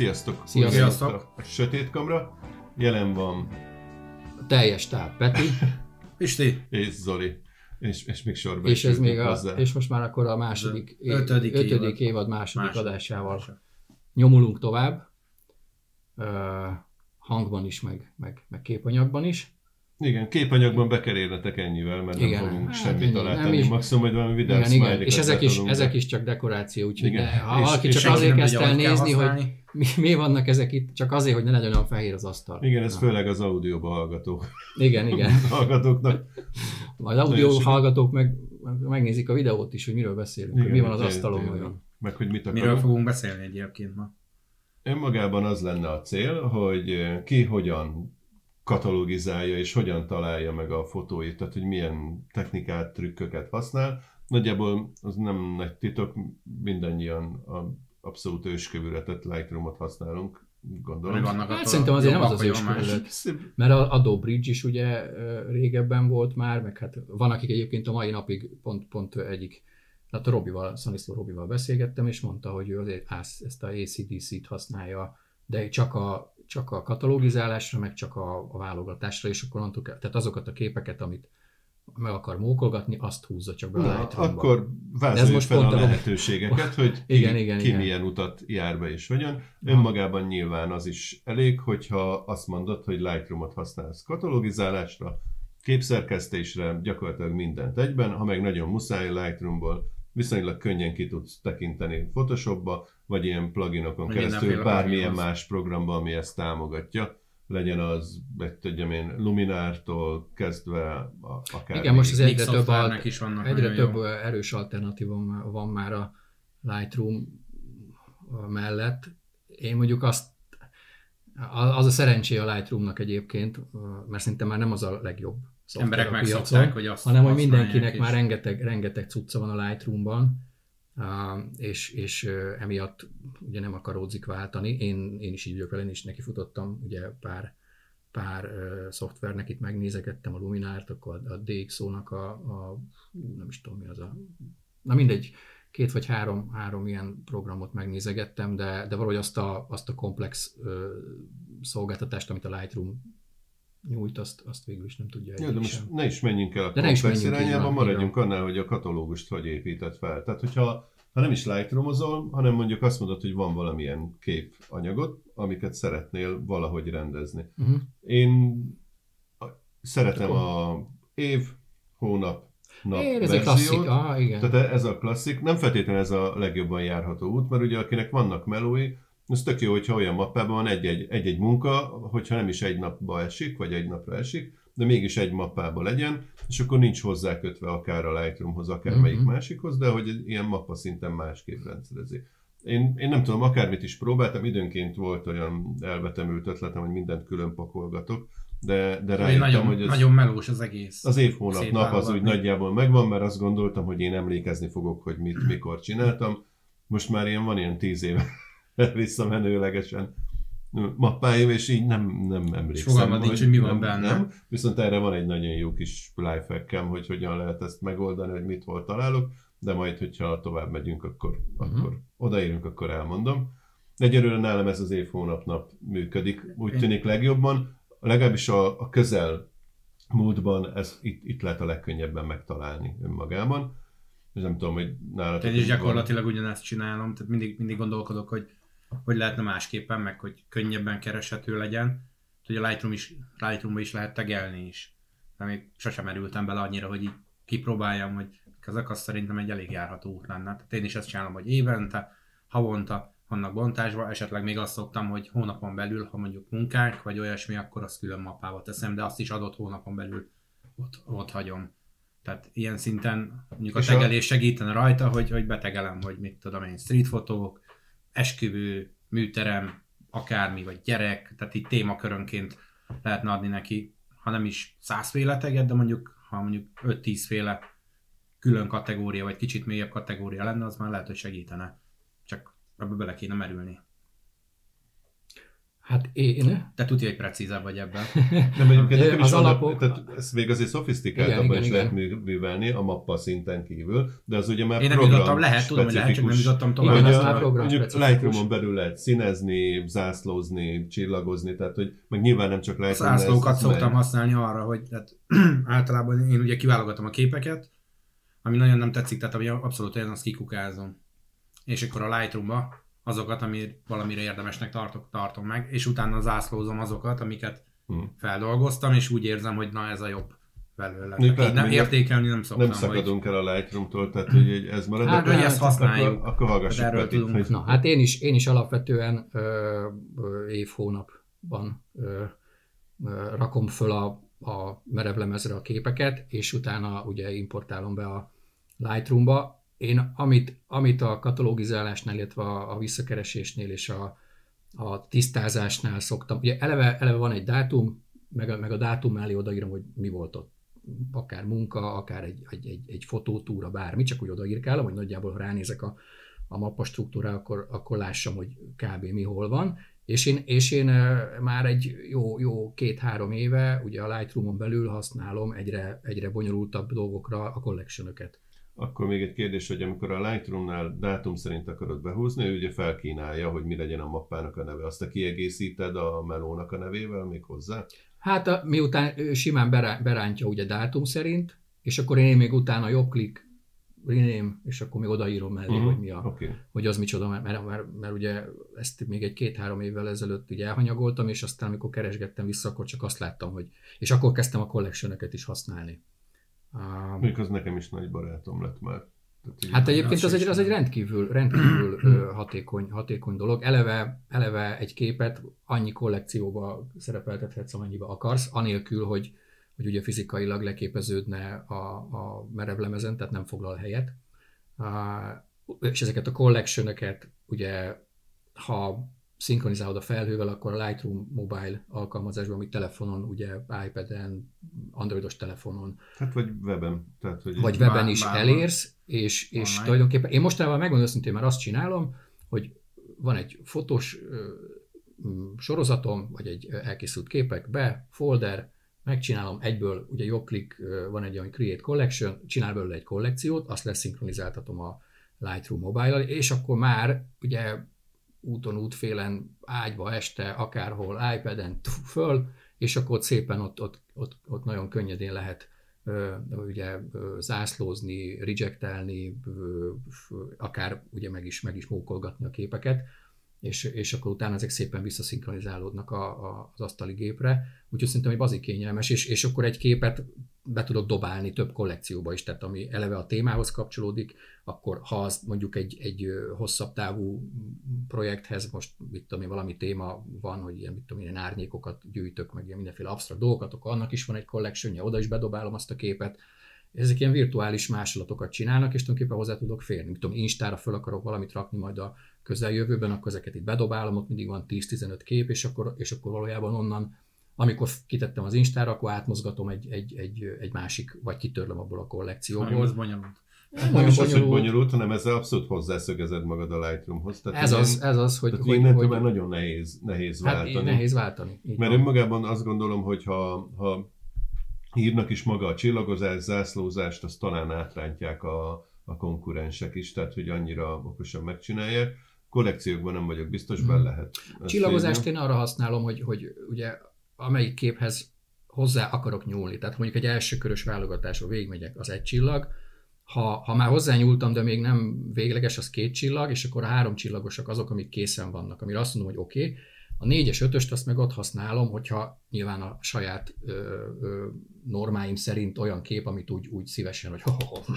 Sziasztok! Sziasztok. A Sötét Kamra. Jelen van Teljes táv, Peti, Pisti, és Zoli. És, és még sorba és ez még a, hozzá. és most már akkor a második, Az ötödik ötödik évad. évad második, Második. adásával nyomulunk tovább. Uh, hangban is, meg, meg, meg képanyagban is. Igen, képanyagban bekerélnetek ennyivel, mert Igen, nem fogunk hát semmit ennyi, tenni. is. Maximum majd valami vidám Igen, igen. És ezek is, ezek is csak dekoráció, úgyhogy Igen. ne, ha És- valaki és csak azért kezdte el nézni, hogy mi, mi vannak ezek itt, csak azért, hogy ne legyen olyan fehér az asztal. Igen, ez Na. főleg az audióba hallgató Igen, igen. hallgatóknak. Majd audio hallgatók meg, meg megnézik a videót is, hogy miről beszélünk, hogy mi van az asztalon vajon. Meg hogy mit akarunk. miről fogunk beszélni egyébként ma? Önmagában az lenne a cél, hogy eh, ki hogyan katalogizálja és hogyan találja meg a fotóit, tehát hogy milyen technikát, trükköket használ. Nagyjából az nem nagy titok, mindannyian a abszolút őskövületet Lightroom-ot használunk, gondolom. Hogy vannak Hát szerintem azért nem az az őskövület. Mert a Adobe Bridge is ugye régebben volt már, meg hát van, akik egyébként a mai napig pont, pont egyik, hát a Robival, Szaniszló Robival beszélgettem, és mondta, hogy ő azért ezt a ACDC-t használja, de csak a, csak a katalogizálásra, meg csak a, a válogatásra, és akkor mondtuk, tehát azokat a képeket, amit meg akar mókolgatni, azt húzza csak be a Na, Lightroom-ba. akkor vázoljuk fel a a- lehetőségeket, hogy ki, Igen, igen, ki igen. milyen utat jár be és hogyan. Önmagában nyilván az is elég, hogyha azt mondod, hogy Lightroom-ot használsz katalogizálásra, képszerkesztésre, gyakorlatilag mindent egyben, ha meg nagyon muszáj Lightroomból, viszonylag könnyen ki tudsz tekinteni Photoshopba, vagy ilyen pluginokon Vagy keresztül bármilyen más programba, ami ezt támogatja. Legyen az, meg tudjam én, Luminártól kezdve a, akár Igen, most az egyre több, alt, is vannak egyre több jó. erős alternatíva van- már a Lightroom mellett. Én mondjuk azt, az a szerencsé a Lightroomnak egyébként, mert szerintem már nem az a legjobb Emberek a piacon, megszokták, hogy azt hanem hogy mindenkinek már rengeteg, rengeteg cucca van a Lightroomban, és, és uh, emiatt ugye nem akaródzik váltani. Én, én is így vagyok vele, én is neki futottam ugye pár, pár uh, szoftvernek, itt megnézegettem a Luminárt, akkor a, a DxO-nak a, a, nem is tudom mi az a, na mindegy, két vagy három, három ilyen programot megnézegettem, de, de valahogy azt a, azt a komplex ö, szolgáltatást, amit a Lightroom nyújt, azt, azt végül is nem tudja Ja, de sem. most ne is menjünk el a De ne is menjünk, irányába, van, maradjunk annál, hogy a katalógust hogy épített fel. Tehát, hogyha ha nem is Lightroom-ozol, hanem mondjuk azt mondod, hogy van valamilyen képanyagot, amiket szeretnél valahogy rendezni. Uh-huh. Én a- szeretem a év, hónap, nap Én, ez verziót. klasszik, ah, igen. Tehát ez a klasszik, nem feltétlenül ez a legjobban járható út, mert ugye akinek vannak melói, az tök jó, hogyha olyan mappában van egy-egy, egy-egy munka, hogyha nem is egy napba esik, vagy egy napra esik, de mégis egy mappában legyen, és akkor nincs hozzá kötve akár a Lightroomhoz, akár Mhm. melyik másikhoz, de hogy egy ilyen mappa szinten másképp rendszerezi. Én, én nem tudom, akármit is próbáltam, időnként volt olyan elvetemült ötletem, hogy mindent külön pakolgatok, de, de rájöttem, nagyon, hogy ez... nagyon melós az egész. Az év, hónap, nap az úgy nagyjából megvan, mert azt gondoltam, hogy én emlékezni fogok, hogy mit, mikor csináltam. Most már ilyen van ilyen tíz éve visszamenőlegesen mappáim, és így nem, nem emlékszem. fogalmad nincs, hogy mi van nem, benne. Nem. Viszont erre van egy nagyon jó kis lifehack hogy hogyan lehet ezt megoldani, hogy mit hol találok, de majd, hogyha tovább megyünk, akkor, Mhm. akkor odaérünk, akkor elmondom. Egyelőre nálam ez az év, hónap, nap működik, úgy tűnik legjobban, legalábbis a, a közel múltban ez itt, itt lehet a legkönnyebben megtalálni önmagában. És nem tudom, hogy nálatok Én is így van. gyakorlatilag ugyanezt csinálom, tehát mindig, mindig gondolkodok, hogy hogy lehetne másképpen, meg hogy könnyebben kereshető legyen. Hogy a Lightroom is, Lightroom-ba is lehet tegelni is. De még sosem merültem bele annyira, hogy így kipróbáljam, hogy ezek az szerintem egy elég járható út lenne. Tehát én is ezt csinálom, hogy évente, havonta vannak bontásban, esetleg még azt szoktam, hogy hónapon belül, ha mondjuk munkánk, vagy olyasmi, akkor azt külön mappába teszem, de azt is adott hónapon belül ott, ott hagyom. Tehát ilyen szinten mondjuk a És a- tegelés segítene rajta, hogy, hogy betegelem, hogy mit tudom én, streetfotók, esküvő, műterem, akármi, vagy gyerek, tehát így témakörönként lehetne adni neki, ha nem is százféle teget, de mondjuk, ha mondjuk 5-10 féle külön kategória, vagy kicsit mélyebb kategória lenne, az már lehet, hogy segítene. Csak ebbe bele kéne merülni. Hát én... Te tudja, hogy precízebb vagy ebben. Nem, egyébként nekem is alapok- alapok... tehát ezt még azért szofisztikáltabban Igen, is igen, lehet mű- művelni a mappa szinten kívül, de az ugye már Én nem program jutottam, lehet, tudom, hogy lehet, csak nem jutottam tovább. Igen, az a- már program mondjuk. Lightroom-on belül lehet színezni, zászlózni, csillagozni, tehát hogy meg nyilván nem csak ez- Zászlókat szoktam megy. használni arra, hogy tehát, általában én ugye kiválogatom a képeket, ami nagyon nem tetszik, tehát ami abszolút olyan, azt kikukázom. És akkor a Lightroom-ba azokat, ami valamire érdemesnek tartok, tartom meg, és utána zászlózom azokat, amiket Hm. feldolgoztam, és úgy érzem, hogy na ez a jobb belőle. Így nem, hogy értékelni nem szoktam, Nem hogy szakadunk el a Lightroom-tól, tehát hogy ez marad, Hát, hogy ezt használjuk. Akkor, akkor hallgassuk Erről Petit, tudunk. hogy Na, hát én is, én is alapvetően ö, ö, ö, rakom föl a, a merevlemezre a képeket, és utána ugye importálom be a Lightroomba. Én amit, amit a katalogizálásnál, illetve a, a visszakeresésnél és a, a tisztázásnál szoktam, ugye eleve, eleve van egy dátum, meg a, meg a dátum mellé odaírom, hogy mi volt ott. Akár munka, akár egy, egy, egy, egy fotótúra, bármi, csak úgy odaírkálom, hogy nagyjából ha ránézek a, a mappa struktúra, akkor, akkor lássam, hogy kb. mi hol van. És én, és én már egy jó, jó két-három éve, ugye a Lightroom-on belül használom egyre, egyre bonyolultabb dolgokra a collection Akkor még egy kérdés, hogy amikor a Lightroom-nál dátum szerint akarod behúzni, ő ugye felkínálja, hogy mi legyen a mappának a neve. Azt te kiegészíted a melónak a nevével még hozzá? Hát a, miután ő simán berá, berántja ugye dátum szerint, és akkor én még utána jobb klik, rename, és akkor még odaírom mellé, Mhm, hogy mi a, Oké. hogy az micsoda, mert, mert, mert, mert ugye ezt még egy két-három évvel ezelőtt ugye elhanyagoltam, és aztán amikor keresgettem vissza, akkor csak azt láttam, hogy... És akkor kezdtem a collection is használni. Um, Mondjuk az nekem is nagy barátom lett már. Tehát Hát egyébként az egy, az egy rendkívül, rendkívül hatékony, hatékony dolog. Eleve, eleve egy képet annyi kollekcióba szerepeltethetsz, amennyibe akarsz, anélkül, hogy, hogy ugye fizikailag leképeződne a, a merevlemezen, tehát nem foglal helyet. És ezeket a collection ugye, ha szinkronizálod a felhővel, akkor a Lightroom mobile alkalmazásban, ami telefonon, ugye iPad-en, androidos telefonon, Hát vagy webem. Tehát, hogy vagy Bár- weben is bárhol. elérsz, és, és Online. tulajdonképpen én mostanában megmondom őszintén, már azt csinálom, hogy van egy fotós sorozatom, vagy egy elkészült képek, be, folder, megcsinálom egyből, ugye jobbklik, ö, van egy olyan Create Collection, csinál belőle egy kollekciót, azt leszinkronizáltatom a Lightroom mobile és akkor már ugye úton, útfélen, ágyba, este, akárhol, iPad-en föl, és akkor szépen ott, ott, ott, ott nagyon könnyedén lehet ugye zászlózni, rejectelni, akár ugye meg is, meg is mókolgatni a képeket, és, és akkor utána ezek szépen visszaszinkronizálódnak a, a, az asztali gépre, úgyhogy szerintem egy bazi kényelmes, és, és akkor egy képet be tudok dobálni több kollekcióba is, tehát ami eleve a témához kapcsolódik, akkor ha az mondjuk egy, egy hosszabb távú projekthez, most mit tudom én, valami téma van, hogy ilyen, mit tudom én, árnyékokat gyűjtök, meg ilyen mindenféle absztrakt dolgokat, akkor annak is van egy collection oda is bedobálom azt a képet. Ezek ilyen virtuális másolatokat csinálnak, és tulajdonképpen hozzá tudok férni. Mit tudom, Instára föl akarok valamit rakni majd a közeljövőben, akkor ezeket itt bedobálom, ott mindig van 10-15 kép, és akkor, és akkor valójában onnan amikor kitettem az Instára, akkor átmozgatom egy, egy, egy, egy másik, vagy kitörlöm abból a kollekcióból. az bonyolult. nem Nagyon is az, hogy bonyolult. bonyolult, hanem ezzel abszolút hozzászögezed magad a Lightroomhoz. Tehát Ez ilyen- az, ez az, hogy, tehát hogy, innentől hogy már nagyon nehéz, nehéz hát váltani. nehéz váltani. Így Mert van. önmagában azt gondolom, hogy ha, ha írnak is maga a csillagozás, zászlózást, azt talán átrántják a, a konkurensek is, tehát hogy annyira okosan megcsinálják. Kollekciókban nem vagyok biztos, benne lehet. ezt Csillagozást én arra használom, hogy, hogy ugye amelyik képhez hozzá akarok nyúlni. Tehát mondjuk egy első körös válogatásra végigmegyek, az egy csillag, ha, ha már hozzá nyúltam, de még nem végleges, az két csillag, és akkor a három csillagosak azok, amik készen vannak, amire azt mondom, hogy oké. Okay. A négyes, ötöst azt meg ott használom, hogyha nyilván a saját ö, ö, normáim szerint olyan kép, amit úgy, úgy szívesen, hogy ho, ho, ho,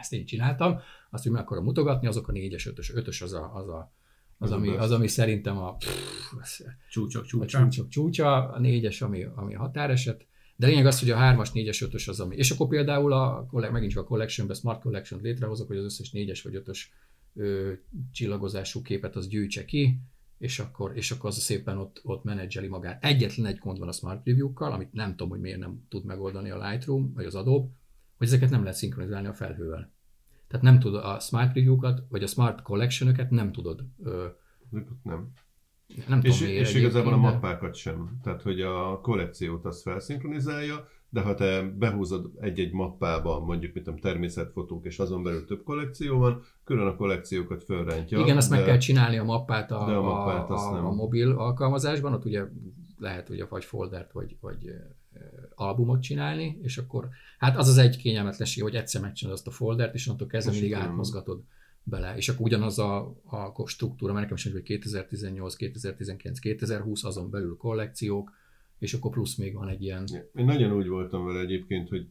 ezt én csináltam, azt, hogy meg akarom mutogatni, azok a négyes, ötös, ötös az a, az, a, az, a ami, az, ami szerintem a, pff, Csúcsok, a csúcsa. csúcsok csúcsa, a négyes, ami, ami a határeset, de lényeg az, hogy a hármas, négyes, ötös az, ami. És akkor például a, megint csak a collectionbe, Smart Collection létrehozok, hogy az összes négyes vagy ötös ö, csillagozású képet az gyűjtse ki, és akkor, és akkor az szépen ott, ott menedzseli magát. Egyetlen egy gond van a Smart Preview-kkal, amit nem tudom, hogy miért nem tud megoldani a Lightroom, vagy az Adobe, hogy ezeket nem lehet szinkronizálni a felhővel. Tehát nem tud a Smart Preview-kat, vagy a Smart Collection-öket nem tudod ö, nem. Nem És, tudom miért és igazából a mappákat sem. Tehát, hogy a kollekciót azt felszinkronizálja, de ha te behúzod egy-egy mappába, mondjuk, mit tudom, természetfotók, és azon belül több kollekció van, külön a kollekciókat fölrántja. Igen, azt de... meg kell csinálni a mappát a, a a, mappát a, nem. a, mobil alkalmazásban, ott ugye lehet ugye vagy foldert, vagy, vagy albumot csinálni, és akkor hát az az egy kényelmetlenség, hogy egyszer megcsinálod azt a foldert, és onnantól kezdve mindig átmozgatod bele, és akkor ugyanaz a, a struktúra, mert nekem is hogy 2018, 2019, 2020, azon belül kollekciók, és akkor plusz még van egy ilyen Én nagyon úgy voltam vele egyébként, hogy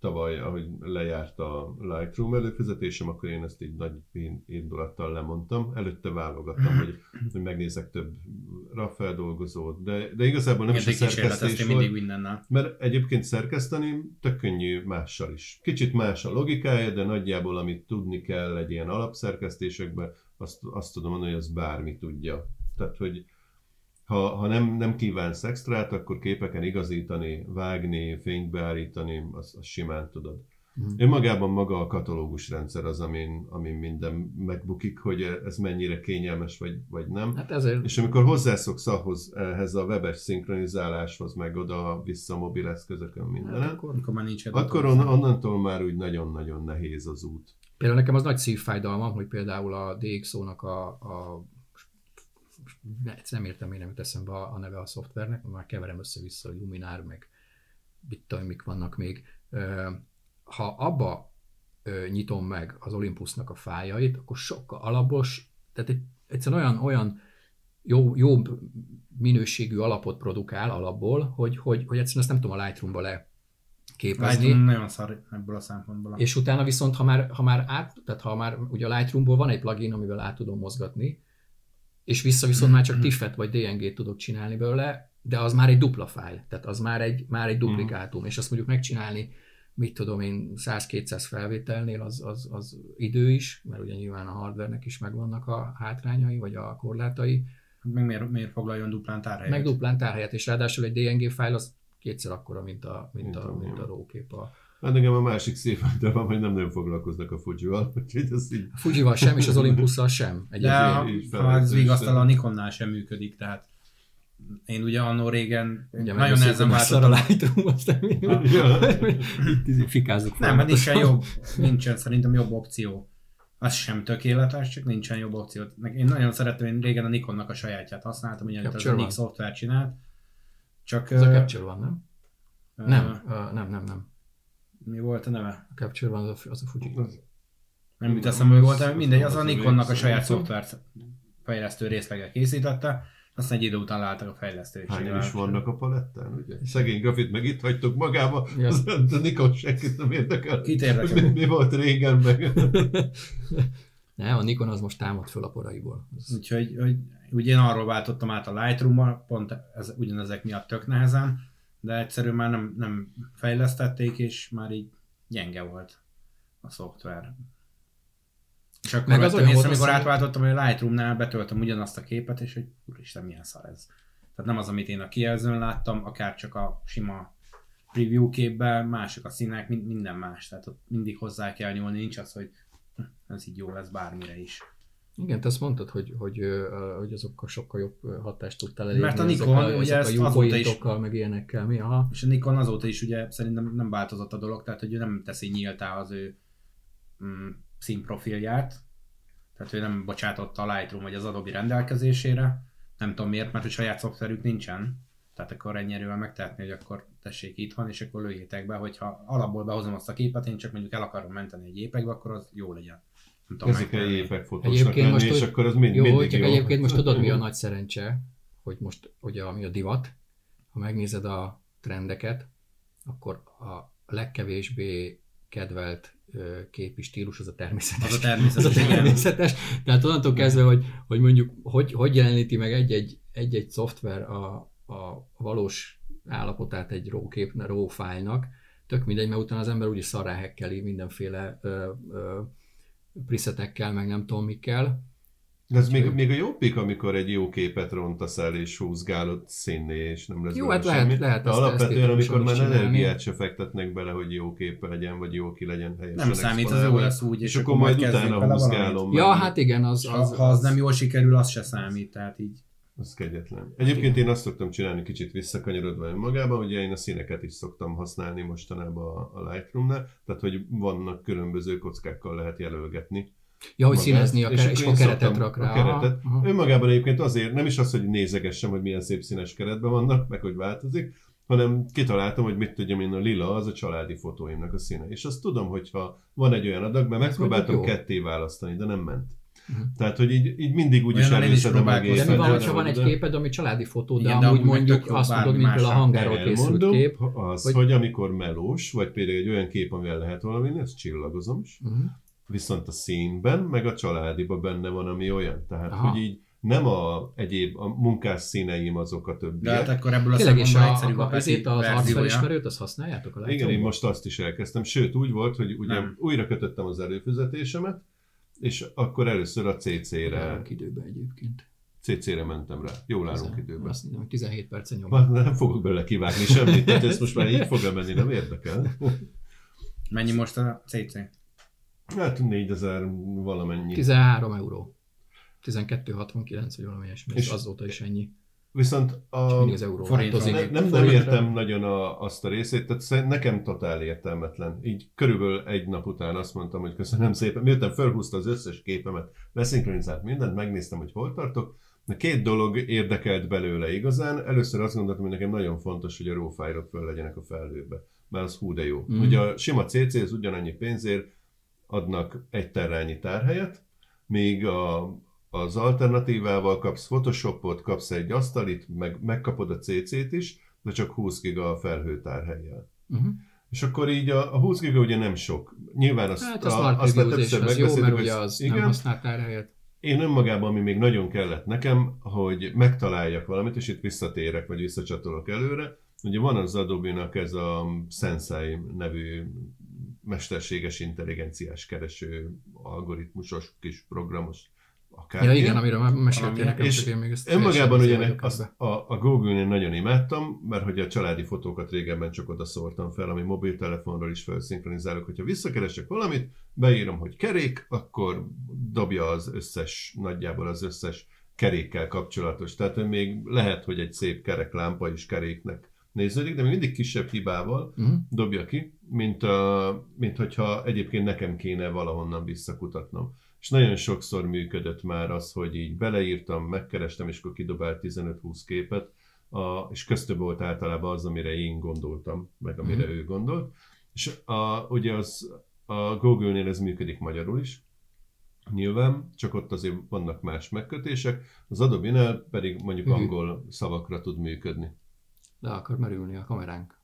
tavaly, ahogy lejárt a Lightroom előfizetésem, akkor én ezt így nagy indulattal lemondtam. Előtte válogattam, hogy, hogy megnézek több RAW feldolgozót, de, de igazából nem Igen, is a szerkesztés volt, mindennel. mert egyébként szerkeszteni tök könnyű mással is. Kicsit más a logikája, de nagyjából amit tudni kell egy ilyen alapszerkesztésekben, azt, azt tudom mondani, hogy az bármi tudja. Tehát, hogy ha, ha nem, nem kívánsz extrát, akkor képeken igazítani, vágni, fényt beállítani, azt, azt simán tudod. Mhm. Önmagában maga a katalógus rendszer az, amin, amin minden megbukik, hogy ez mennyire kényelmes vagy, vagy nem. Hát ezért És amikor hozzászoksz ahhoz, ehhez a webes szinkronizáláshoz, meg oda-vissza a mobil eszközökön hát mindenen, akkor, Amikor már nincs akkor on, onnantól már úgy nagyon-nagyon nehéz az út. Például nekem az nagy szívfájdalmam, hogy például a DxO-nak a, a ne, nem értem, miért nem jut eszembe a, a neve a szoftvernek, már keverem össze-vissza, hogy Luminar, meg mit tudom, mik vannak még. Ha abba nyitom meg az Olympusnak a fájait, akkor sokkal alapos, tehát egy, egyszerűen olyan, olyan jó, jobb minőségű alapot produkál alapból, hogy, hogy, hogy egyszerűen ezt nem tudom a Lightroom-ba leképezni. Lightroom nagyon szar ebből a szempontból. És utána viszont, ha már, ha már át, tehát ha már ugye a Lightroomból van egy plugin, amivel át tudom mozgatni, és vissza viszont már csak TIFF-et vagy DNG-t tudok csinálni belőle, de az már egy dupla fájl, tehát az már egy, már egy duplikátum, és azt mondjuk megcsinálni, mit tudom én, 100-200 felvételnél az, az, az idő is, mert ugye nyilván a hardvernek is megvannak a hátrányai, vagy a korlátai, Meg miért, miért foglaljon duplán tárhelyet? meg duplán tárhelyet, és ráadásul egy DNG fájl az kétszer akkora, mint a, mint Mint a, a- mint a RAW kép. A, Hát nekem a másik szép de van, hogy nem nagyon foglalkoznak a Fujival, úgyhogy ez így... a Fujival sem, és az Olympusszal sem. De Egyébként. ha ez felvezetésre. vigasztal a Nikonnál sem működik, tehát én ugye annó régen Ugye nagyon nehezen szar a váltottam. Lightroom, aztán mi Ja. Itt fikázzuk Nem, mert nincsen jobb, nincsen szerintem jobb opció. Az sem tökéletes, csak nincsen jobb opció. Én nagyon szerettem, én régen a Nikonnak a sajátját használtam, ugyanis az a. Nik szoftver csinált. Csak Ez a Capture van, nem? ö, Nem, uh, nem, nem, nem. Mi volt a neve? A Capture van, az a, az a Fuji. Nem jut eszembe, az- volt, de az mindegy, az a az a Nikonnak a saját nem tudom. szoftver fejlesztő részleget készítette, aztán egy idő után láttak a fejlesztő is. Hányan is vannak a palettán, ugye? Szegény grafit meg itt hagytok magába, Ja. az, a Nikon senkit nem érdekel. Kit Hogy érdekel? Mi, mi volt régen meg? Nem, a Nikon az most támad föl a poraiból. Az, Úgyhogy hogy, ugye én arról váltottam át a Lightroom-ba, pont ez, ugyanezek miatt tök nehezen, de egyszerűen már nem, nem fejlesztették, és már így gyenge volt a szoftver. És akkor Meg az olyan észre, amikor átváltottam, hogy a Lightroom-nál betöltöm ugyanazt a képet, és hogy úristen, milyen szar ez. Tehát nem az, amit én a kijelzőn láttam, akár csak a sima preview képben, mások a színek, mind- minden más. Tehát ott mindig hozzá kell nyúlni, nincs az, hogy hm, ez így jó lesz bármire is. Igen, te azt mondtad, hogy, hogy, hogy azokkal sokkal jobb hatást tudtál elérni. Mert a ezek Nikon, a, ugye ezek ezt a azóta is- meg ilyenekkel. Mi? Aha. És a Nikon azóta is ugye szerintem nem változott a dolog, tehát hogy ő nem teszi nyíltá az ő mm, színprofilját, tehát ő nem bocsátotta a Lightroom vagy az Adobe rendelkezésére, nem tudom miért, mert hogy saját szoftverük nincsen, tehát akkor ennyi erővel megtehetni, hogy akkor tessék itt van, és akkor lőjétek be, hogyha alapból behozom azt a képet, én csak mondjuk el akarom menteni egy épekbe, akkor az jó legyen. Nem tudom Ezek megtenni. épek fotósnak Egyébként lenni, most és akkor az mind, Jó, mindig csak jó. egyébként most tudod, mi a nagy szerencse, hogy most ugye ami a divat, ha megnézed a trendeket, akkor a legkevésbé kedvelt képi stílus az a természetes. Az a természetes, az a természetes. Tehát onnantól kezdve, hogy, hogy mondjuk hogy, hogy jeleníti meg egy-egy, egy-egy szoftver a, a valós állapotát egy RAW kép, RAW fájlnak, tök mindegy, mert utána az ember úgyis szarrá hekkeli mindenféle ö, ö, presetekkel, meg nem tudom mikkel, De ez még, még a jobbik, amikor egy jó képet rontasz el, és húzgálod színné, és nem lesz Jó, hát lehet- semmi. lehet De ezt alapvetően, amikor már energiát se fektetnek bele, hogy jó kép legyen, vagy jó ki legyen helyesen Nem számít, az jó lesz úgy, és, akkor majd utána húzgálom. Ja, hát igen, az, Ha, az, ha az nem jól sikerül, az se számít, tehát így Az kegyetlen. Egyébként én azt szoktam csinálni kicsit visszakanyarodva önmagában, hogy én a színeket is szoktam használni mostanában a, Lightroom-nál, tehát hogy vannak különböző kockákkal lehet jelölgetni. Ja, hogy magát, színezni a keret, és, én akkor keretet rak rá. A keretet. Aha, aha. Önmagában egyébként azért nem is az, hogy nézegessem, hogy milyen szép színes keretben vannak, meg hogy változik, hanem kitaláltam, hogy mit tudjam én, a lila az a családi fotóimnak a színe. És azt tudom, hogyha van egy olyan adag, mert megpróbáltam ketté választani, de nem ment. Mhm. Tehát, hogy így, így mindig úgy is én is előszedem a próbálkoztam. De mi van, hogyha van egy de- képed, ami családi fotó, de Igen, de amúgy mondjuk azt mondod, mint például a hangáról készült kép. az, hogy- hogy... amikor melós, vagy például egy olyan kép, amivel lehet valamit, ezt csillagozom is, Uh-huh. viszont a színben, meg a családiba benne van, ami olyan. Tehát, Aha. hogy így nem a egyéb, a munkás színeim azok a De hát többiek. akkor ebből a Tényleg, szempontból a, egyszerűbb a, Peti az arcfelismerőt, azt használjátok a Igen, én most azt is elkezdtem. Sőt, úgy volt, hogy ugye Nem. újra kötöttem az előfizetésemet, és akkor először a CC-re, Járunk időben egyébként. CC-re mentem rá. Jól állunk Tizen- időben. Azt mondom, hogy 17 percen nyom. Már Nem fogok belőle kivágni semmit, tehát ez most már így fog menni, nem érdekel. Mennyi most a CC? Hát 4000 valamennyi. 13 euró. 12,69 vagy valami ilyesmi. Ez És- azóta is ennyi. Viszont a, az euró forint változik. van. ne, nem, nem értem nagyon a, azt a részét, tehát nekem totál értelmetlen. Így körülbelül egy nap után azt mondtam, hogy köszönöm szépen. Miután felhúzta az összes képemet, leszinkronizált mindent, megnéztem, hogy hol tartok. De két dolog érdekelt belőle igazán. Először azt gondoltam, hogy nekem nagyon fontos, hogy a raw fájlok föl legyenek a felhőbe. Mert az hú de jó. Mm. Ugye a sima CC az ugyanannyi pénzért adnak egy terrányi tárhelyet, míg a, az alternatívával kapsz Photoshopot, kapsz egy asztalit, meg, megkapod a CC-t is, de csak 20 giga a felhőtárhelyjel. Uh-huh. És akkor így a, a 20 giga ugye nem sok. Nyilván azt, Hát a Smart azt már többször az jó, mert ugye az igen, nem használt tárhelyet. én önmagában, ami még nagyon kellett nekem, hogy megtaláljak valamit, és itt visszatérek, vagy visszacsatolok előre. Ugye van az Adobe-nak ez a Sensei nevű mesterséges intelligenciás kereső algoritmusos kis programos akár. Ja igen, amiről már meséltél nekem, és én még ezt Önmagában ugye azt, vagyok a, a Google-nél nagyon imádtam, mert hogy a családi fotókat régebben csak oda szórtam fel, ami mobiltelefonról is felszinkronizálok. Hogyha visszakeresek valamit, beírom, hogy kerék, akkor dobja az összes, nagyjából az összes kerékkel kapcsolatos. Tehát még lehet, hogy egy szép kerek lámpa is keréknek néződik, de még mindig kisebb hibával. Mhm. dobja ki, mint, a, mint hogyha egyébként nekem kéne valahonnan visszakutatnom. És nagyon sokszor működött már az, hogy így beleírtam, megkerestem, és akkor kidobált 15-20 képet, a, és köztük volt általában az, amire én gondoltam, meg amire Mhm. ő gondolt. És a, ugye az, a Google-nél ez működik magyarul is, nyilván, csak ott azért vannak más megkötések, az Adobe-nál pedig mondjuk Mhm. angol szavakra tud működni. Le akar merülni a kameránk.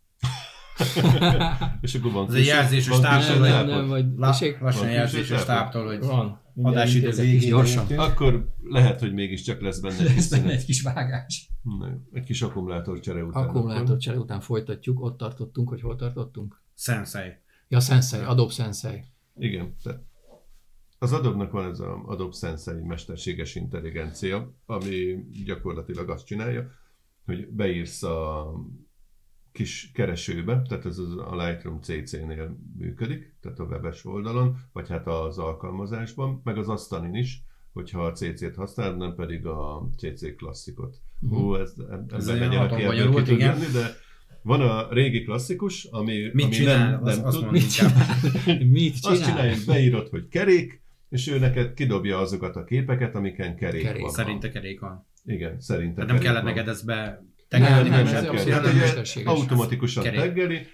És akkor van Ez egy jelzéses külső nem, nem, vagy tessék? lassan Van jelzéses táptól, hogy Van. Adásidő végén gyorsan. Akkor lehet, hogy mégiscsak lesz benne egy kis Lesz benne egy kis vágás. Egy kis akkumulátor csere után. Akkumulátor csere után folytatjuk, ott tartottunk, hogy hol tartottunk? Sensei. Ja, Sensei, Adobe Sensei. Igen. Tehát az Adobe-nak van ez az Adobe Sensei mesterséges intelligencia, ami gyakorlatilag azt csinálja, hogy beírsz a kis keresőbe, tehát ez az a Lightroom CC-nél működik, tehát a webes oldalon, vagy hát az alkalmazásban, meg az asztalin is, hogyha a CC-t használod, nem pedig a CC klasszikot. Mhm. Hú, ez, Ez olyan legyen, aki ebből ki tud jönni, de van a régi klasszikus, ami, Mit ami csinál? nem, Az- nem azt tud. mondom inkább. Mit Azt csinál? csináljuk, beírod, hogy kerék, és ő neked kidobja azokat a képeket, amiken kerék, Kerék. van. Szerinte kerék van. Igen, szerintem Tehát nem kellett neked ezt be Nem, tegelni, nem, kell. nem Hát ugye mesterséges. Automatikusan teggeli,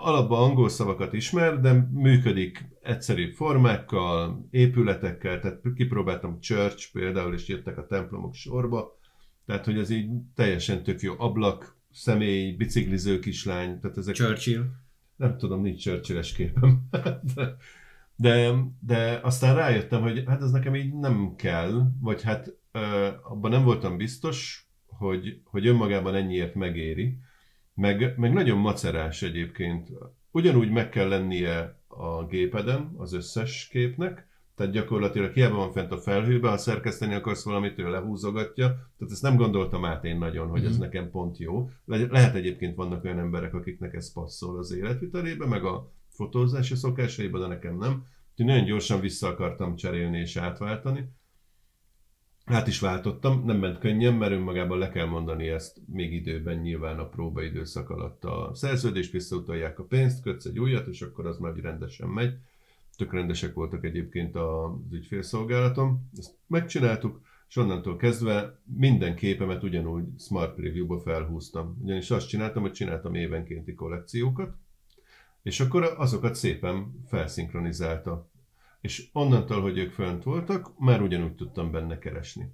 alapban angol szavakat ismer, de működik egyszerűbb formákkal, épületekkel, tehát kipróbáltam Church például, és jöttek a templomok sorba, tehát hogy ez így teljesen tök jó. Ablak, személy, bicikliző kislány, tehát ezek Churchill. nem tudom, nincs Churchill-es képem. de, de, de aztán rájöttem, hogy hát ez nekem így nem kell, vagy hát ö, abban nem voltam biztos, hogy, hogy önmagában ennyiért megéri, meg, meg nagyon macerás egyébként. Ugyanúgy meg kell lennie a gépeden az összes képnek, tehát gyakorlatilag hiába van fent a felhőbe, ha szerkeszteni akarsz valamit, ő lehúzogatja. Tehát ezt nem gondoltam át én nagyon, hogy ez Mhm. nekem pont jó. Le- Lehet egyébként vannak olyan emberek, akiknek ez passzol az életvitelébe, meg a fotózási szokásaiba, de nekem nem. Úgyhogy nagyon gyorsan vissza akartam cserélni és átváltani. Át is váltottam, nem ment könnyen, mert önmagában le kell mondani ezt még időben nyilván a próbaidőszak alatt a szerződést, visszautalják a pénzt, kötsz egy újat, és akkor az már rendesen megy. Tök rendesek voltak egyébként az ügyfélszolgálatom. Ezt megcsináltuk, és onnantól kezdve minden képemet ugyanúgy Smart Preview-ba felhúztam. Ugyanis azt csináltam, hogy csináltam évenkénti kollekciókat, és akkor azokat szépen felszinkronizálta. És onnantól, hogy ők fönt voltak, már ugyanúgy tudtam benne keresni.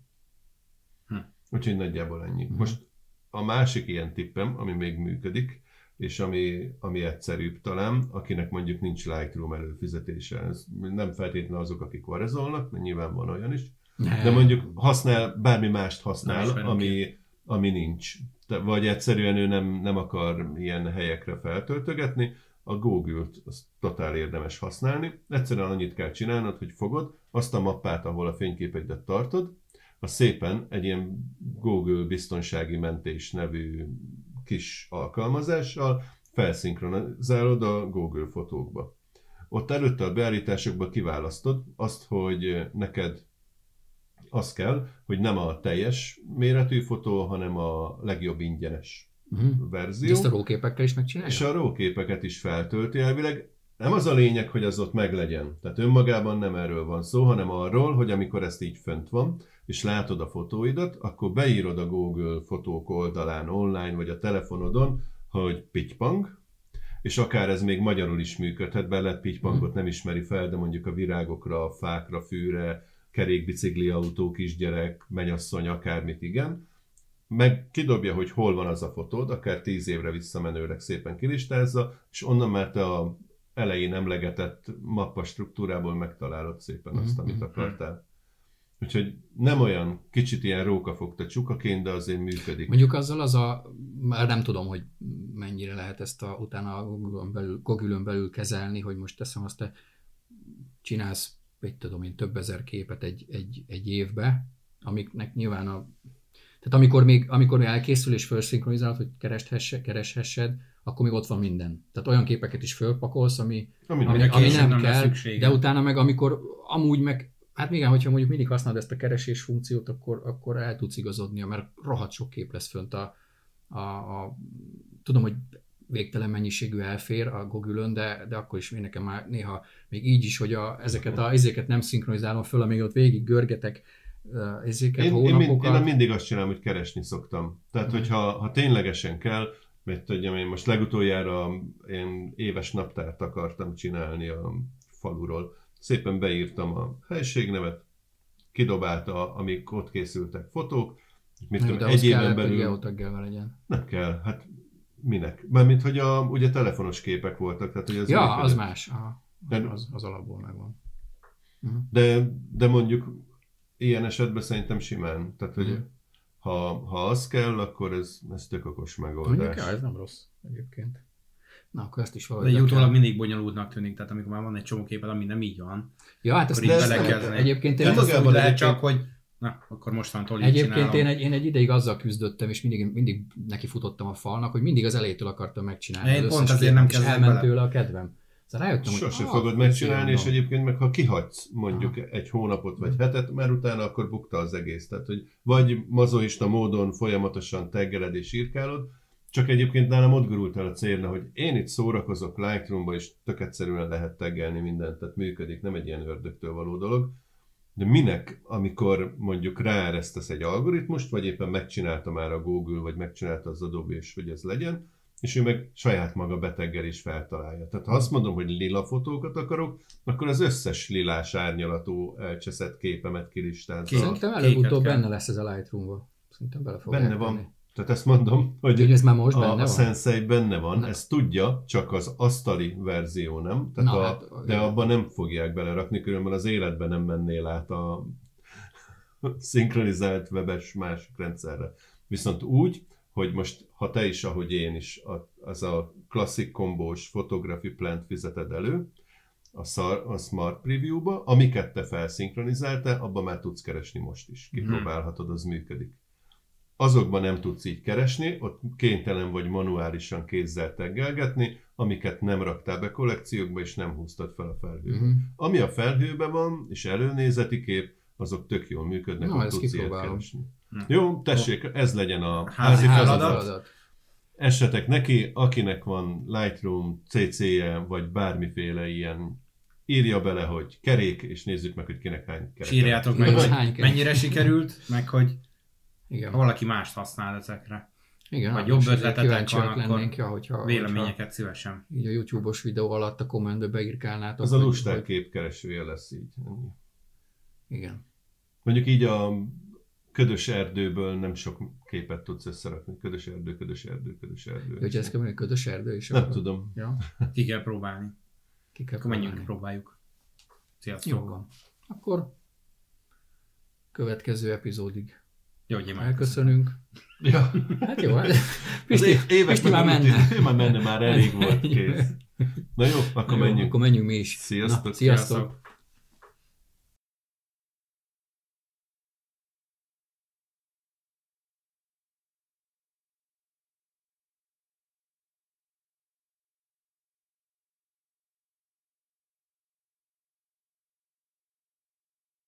Hm. Úgyhogy nagyjából ennyi. Hm. Most a másik ilyen tippem, ami még működik, és ami, ami egyszerűbb talán, akinek mondjuk nincs Lightroom előfizetése. Ez nem feltétlenül azok, akik varezolnak, mert nyilván van olyan is, de mondjuk használ, bármi mást használ, ami, ami nincs. Vagy egyszerűen ő nem, nem akar ilyen helyekre feltöltögetni, a Google-t az totál érdemes használni. Egyszerűen annyit kell csinálnod, hogy fogod azt a mappát, ahol a fényképeidet tartod, a szépen egy ilyen Google biztonsági mentés nevű kis alkalmazással felszinkronizálod a Google fotókba. Ott előtte a beállításokba kiválasztod azt, hogy neked az kell, hogy nem a teljes méretű fotó, hanem a legjobb ingyenes uh-huh. verzió. Ezt a róképekkel is megcsinálja? És a róképeket is feltölti elvileg. Nem az a lényeg, hogy az ott meglegyen. Tehát önmagában nem erről van szó, hanem arról, hogy amikor ezt így fönt van, és látod a fotóidat, akkor beírod a Google fotók oldalán online, vagy a telefonodon, hogy pitypang, és akár ez még magyarul is működhet, be lehet pitypangot mm. nem ismeri fel, de mondjuk a virágokra, a fákra, fűre, kerékbicikli autó, kisgyerek, menyasszony, akármit, igen. Meg kidobja, hogy hol van az a fotód, akár tíz évre visszamenőleg szépen kilistázza, és onnan már te a elején emlegetett mappa struktúrából megtalálod szépen azt, amit mhm. akartál. Úgyhogy nem olyan kicsit ilyen rókafogta csukaként, de azért működik. Mondjuk azzal az a, már nem tudom, hogy mennyire lehet ezt a, utána a Google-ön belül, Google belül kezelni, hogy most teszem azt, te csinálsz, egy tudom én, több ezer képet egy, egy, egy évbe, amiknek nyilván a tehát amikor még, amikor még elkészül és felszinkronizálod, hogy kereshesse, kereshessed, akkor még ott van minden. Tehát olyan képeket is fölpakolsz, ami, ami, ami, ami nem, nem kell, de utána meg amikor amúgy meg Hát igen, hogyha mondjuk mindig használod ezt a keresés funkciót, akkor, akkor el tudsz igazodni, mert rohadt sok kép lesz fönt a, a, a tudom, hogy végtelen mennyiségű elfér a google de, de akkor is még nekem már néha még így is, hogy a, ezeket a ezeket nem szinkronizálom föl, amíg ott végig görgetek ezeket én, hónapokat. Én, én mindig azt csinálom, hogy keresni szoktam. Tehát, hmm. hogyha ha ténylegesen kell, mert tudjam, én most legutoljára én éves naptárt akartam csinálni a faluról, szépen beírtam a helységnevet, kidobálta, amik ott készültek fotók, mit nem, tudom, egy éven belül... legyen. Nem kell, hát minek? Mármint, hogy a, ugye telefonos képek voltak, tehát hogy az Ja, működött. az más, Aha. De, az, az alapból megvan. De, de mondjuk ilyen esetben szerintem simán, tehát hogy uh-huh. ha, ha az kell, akkor ez, ez tök okos megoldás. Mondjuk, ez nem rossz egyébként. Na, akkor ezt is valahogy. De utólag mindig bonyolultnak tűnik, tehát amikor már van egy csomó képed, ami nem így van. Ja, hát ezt így belekezdeni. Egyébként én az úgy lehet csak, hogy Na, akkor mostantól így Egyébként csinálom. én egy, én egy ideig azzal küzdöttem, és mindig, mindig neki futottam a falnak, hogy mindig az elejétől akartam megcsinálni. Én pont azért nem kezdem elment tőle a kedvem. Szóval rájöttem, Sose hogy, fogod megcsinálni, és egyébként meg ha kihagysz mondjuk Aha. egy hónapot vagy hetet, mert utána akkor bukta az egész. Tehát, hogy vagy mazoista módon folyamatosan teggeled és írkálod, csak egyébként nálam ott gurult el a célna, hogy én itt szórakozok Lightroom-ba, és tök egyszerűen lehet teggelni mindent, tehát működik, nem egy ilyen ördögtől való dolog. De minek, amikor mondjuk ráeresztesz egy algoritmust, vagy éppen megcsinálta már a Google, vagy megcsinálta az Adobe, és hogy ez legyen, és ő meg saját maga beteggel is feltalálja. Tehát ha azt mondom, hogy lila fotókat akarok, akkor az összes lilás árnyalatú elcseszett képemet kilistázza. Szerintem előbb-utóbb benne lesz ez a Lightroom-ba. Szerintem bele fog Benne van. Tehát ezt mondom, hogy ez már most a, benne a Sensei benne van, Na. ezt tudja, csak az asztali verzió nem, Tehát Na, a, hát, de abban nem fogják belerakni, különben az életben nem mennél át a szinkronizált webes másik rendszerre. Viszont úgy, hogy most, ha te is, ahogy én is, az a klasszik kombós photography plant fizeted elő, a, szar, a Smart Preview-ba, amiket te felszinkronizáltál, abban már tudsz keresni most is. Kipróbálhatod, az működik. Azokban nem tudsz így keresni, ott kénytelen vagy manuálisan kézzel teggelgetni, amiket nem raktál be kollekciókba, és nem húztad fel a felhőbe. Uh-huh. Ami a felhőben van, és előnézeti kép, azok tök jól működnek, Na, ott ezt tudsz ilyet keresni. Hm. Jó, tessék, ez legyen a Házi házi feladat. feladat. Essetek neki, akinek van Lightroom CC-je, vagy bármiféle ilyen, írja bele, hogy kerék, és nézzük meg, hogy kinek hány kerék. Sírjátok meg, Igen, hogy hány mennyire sikerült, meg hogy Igen. ha valaki mást használ ezekre. Igen, vagy hát jobb ötletetek van, akkor lennénk, ja, hogyha, Véleményeket szívesen. hogyha így a YouTube-os videó alatt a kommentbe beírkálnátok. Az a lusták hogy- képkeresője lesz így. Igen. Mondjuk így a ködös erdőből nem sok képet tudsz összerakni. Ködös erdő, ködös erdő, ködös erdő. Hogy ez kell ködös erdő is. nem akkor- tudom. Ja, Ki kell próbálni. ki kell Akkor menjünk, próbálni. próbáljuk. Sziasztok. Jó van. Akkor következő epizódig Jó, hogy én elköszönünk. Ja. Hát jó, hát Az Pisti, é- évek Pisti már menne. Ő már menne, már elég volt kész. Na jó, akkor Jó, menjünk. Akkor menjünk mi is. Sziasztok. Na, sziasztok. Sziasztok.